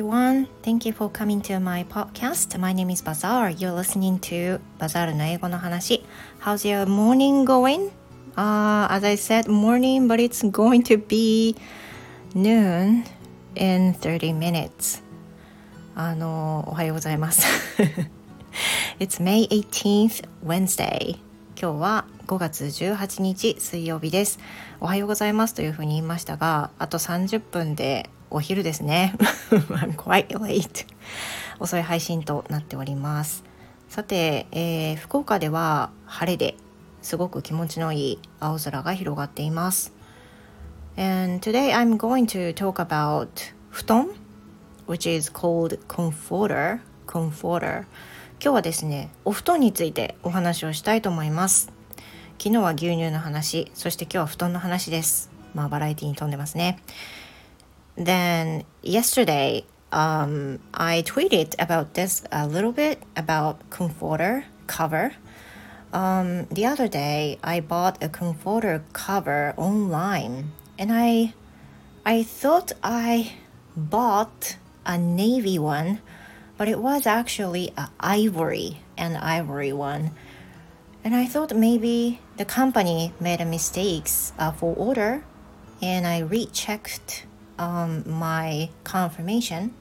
everyone. Thank you for coming to my podcast. My name is Bazaar. You're listening to Bazaar の英語の話。How's your morning going? Uh, as I said, morning, but it's going to be noon in 30 minutes. あの、おはようございます。It's May 18th, Wednesday. 今日は5月18日水曜日です。おはようございますというふうに言いましたが、あと30分でお昼ですね。I'm quite late. 遅い配信となっております。さて、えー、福岡では晴れですごく気持ちのいい青空が広がっています。And today I'm going to talk about 布団 which is called comforter. comforter. 今日はですね、お布団についてお話をしたいと思います。昨日は牛乳の話、そして今日は布団の話です。まあバラエティに富んでますね。Then yesterday, um, I tweeted about this a little bit about comforter cover. Um, the other day, I bought a comforter cover online, and I, I thought I bought a navy one but it was actually a ivory, an ivory one. And I thought maybe the company made a mistakes uh, for order, and I rechecked um, my confirmation.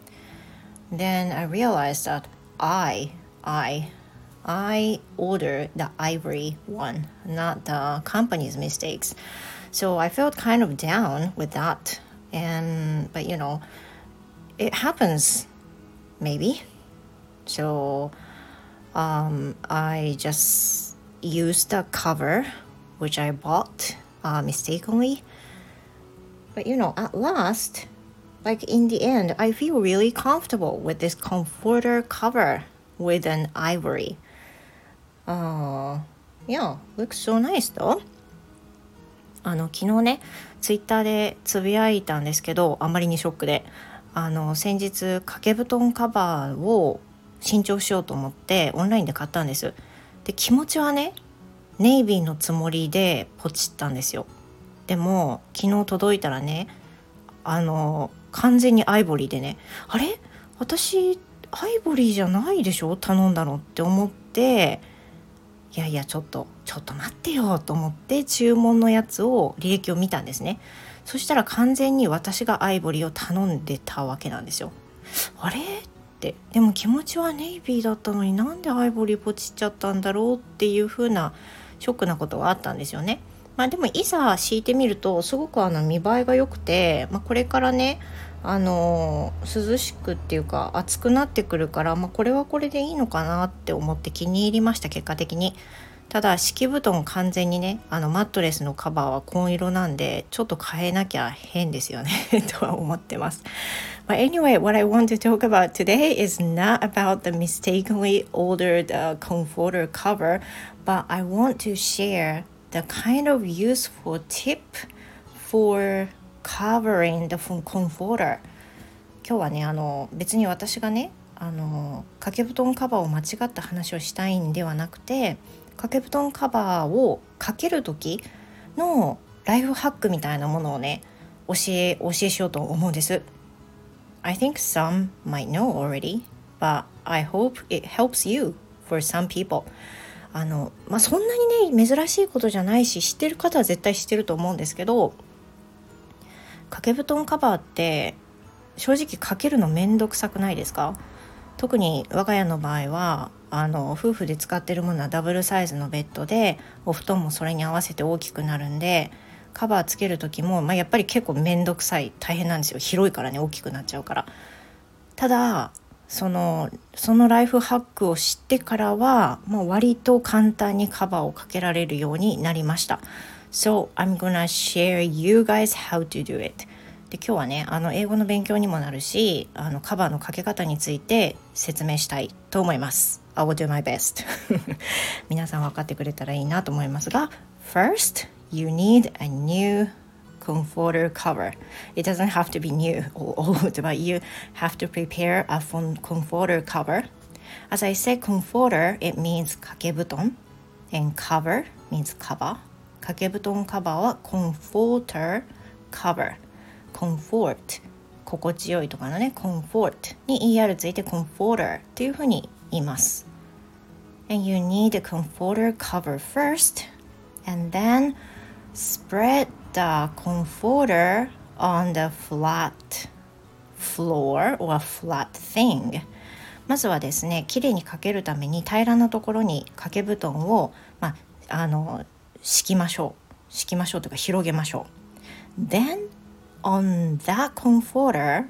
Then I realized that I, I, I ordered the ivory one, not the company's mistakes. So I felt kind of down with that. And but you know, it happens maybe. So um, I just used the cover which I bought uh, mistakenly. But you know, at last, like in the end, I feel really comfortable with this comforter cover with an ivory. Uh, yeah, looks so nice though. あの昨日ねツイッターでつぶやいたんですけどあまりにショックであの先日掛け布団カバーを新調しようと思ってオンラインで買ったんですで気持ちはねネイビーのつもりでポチったんですよでも昨日届いたらねあの完全にアイボリーでねあれ？私アイボリーじゃないでしょ？頼んだのって思っていやいやちょっとちょっと待ってよと思って注文のやつを履歴を見たんですね。そしたら完全に私がアイボリーを頼んでたわけなんですよ。あれ？って。でも気持ちはネイビーだったのになんでアイボリーポチっちゃったんだろうっていう風なショックなことがあったんですよね。まあ、でもいざ敷いてみるとすごくあの見栄えが良くて、まあ、これからねあの涼しくっていうか暑くなってくるから、まあ、これはこれでいいのかなって思って気に入りました結果的に。ただ敷布団完全にねあのマットレスのカバーは紺色なんでちょっと変えなきゃ変ですよね とは思ってます。But anyway, what I want to talk about today is not about the mistakenly ordered uh, comforter cover, but I want to share the kind of useful tip for covering the comforter. 今日はねあの別に私がねあの掛け布団カバーを間違った話をしたいんではなくて掛け布団カバーをかける時のライフハックみたいなものをね教え教えしようと思うんです。I think some might know already, but I hope it helps you for some people. あの、まあ、そんなにね、珍しいことじゃないし、知ってる方は絶対知ってると思うんですけど、掛け布団カバーって正直かけるのめんどくさくないですか？特に我が家の場合はあの夫婦で使ってるものはダブルサイズのベッドでお布団もそれに合わせて大きくなるんでカバーつける時も、まあ、やっぱり結構面倒くさい。大変なんですよ。広いからね大きくなっちゃうから。ただそのそのライフハックを知ってからはもう割と簡単にカバーをかけられるようになりました。So I'm gonna share you guys how to do it. で今日はねあの英語の勉強にもなるしあのカバーのかけ方について説明したいと思います。I will do my best. 皆さん分かってくれたらいいなと思いますが First you need a new comforter cover. It doesn't have to be new or old, but you have to prepare a comforter cover. As I said, comforter, it means 掛け布団 and cover means cover. 掛け布団カバーは comforter cover. comfort 心地よいとかのね comfort に er ついて comforter っていうふうに言います and you need a comforter cover first and then spread the comforter on the flat floor or flat thing まずはですねきれいにかけるために平らなところに掛け布団を、まあ、あの敷きましょう敷きましょうというか広げましょう Then on that comforter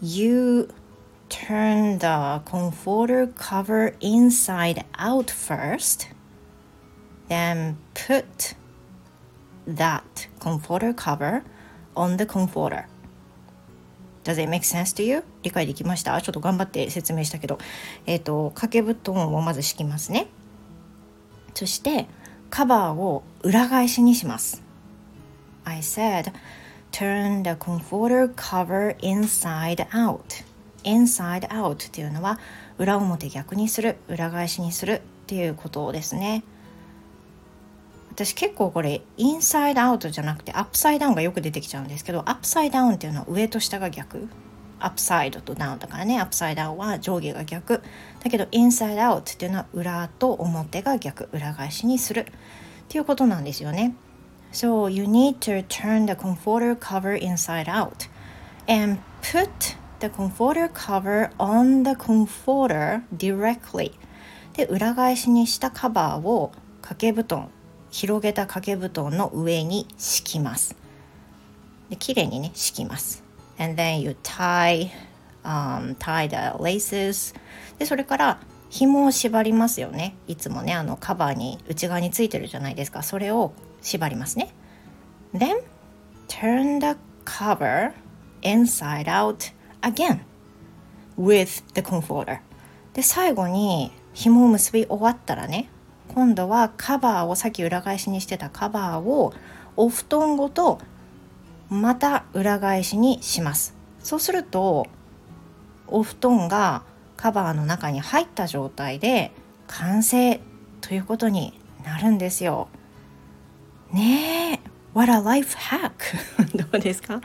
you turn the comforter cover inside out first then put that comforter cover on the comforter Does it make sense to you? 理解できましたちょっと頑張って説明したけど、えっ、ー、と、掛け布団をまず敷きますね。そして、カバーを裏返しにします。I said, turn the comforter cover inside out. inside out っていうのは裏表逆にする、裏返しにするっていうことですね。私結構これ inside out じゃなくて upside down がよく出てきちゃうんですけど upside down っていうのは上と下が逆。 upside とダウンだからね。 upside down は上下が逆。だけど inside out っていうのは裏と表が逆。裏返しにする。っていうことなんですよね。So you need to turn the comforter cover inside out and put the comforter cover on the comforter directly で裏返しにしたカバーを掛け布団。広げた掛け布団の上に敷きます。で綺麗にね敷きます。And then you tie、um, tie the laces でそれから紐を縛りますよね。いつもねあのカバーに内側についてるじゃないですか。それを縛りますね。Then turn the cover inside out again with the comforter で最後に紐を結び終わったらね今度はカバーをさっき裏返しにしてたカバーをお布団ごとまた裏返しにします。そうするとお布団がカバーの中に入った状態で完成ということになるんですよ。ねえ What a life hack どうですか？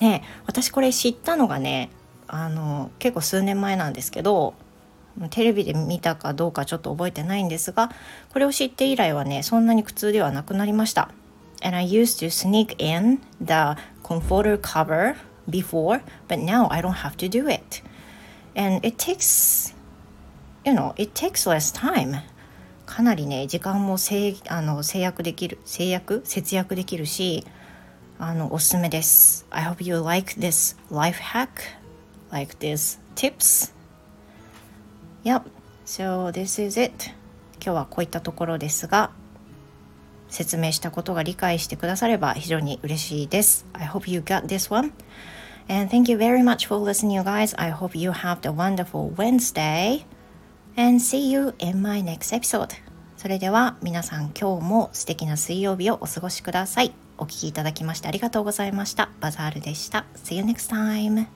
ね私これ知ったのがねあの結構数年前なんですけどテレビで見たかどうかちょっと覚えてないんですがこれを知って以来はねそんなに苦痛ではなくなりました And I used to sneak in the comforter cover before but now I don't have to do it and it takes you know it takes less time かなりね時間も制あの制約できる制約節約できるしあのおすすめです I hope you like this life hack like this tips Yep, so this is it. 今日はこういったところですが、説明したことが理解してくだされば非常に嬉しいです。I hope you got this one. And thank you very much for listening, you guys. I hope you have a wonderful Wednesday. And see you in my next episode. それでは皆さん今日も素敵な水曜日をお過ごしください。お聴きいただきましてありがとうございました。バザールでした。See you next time.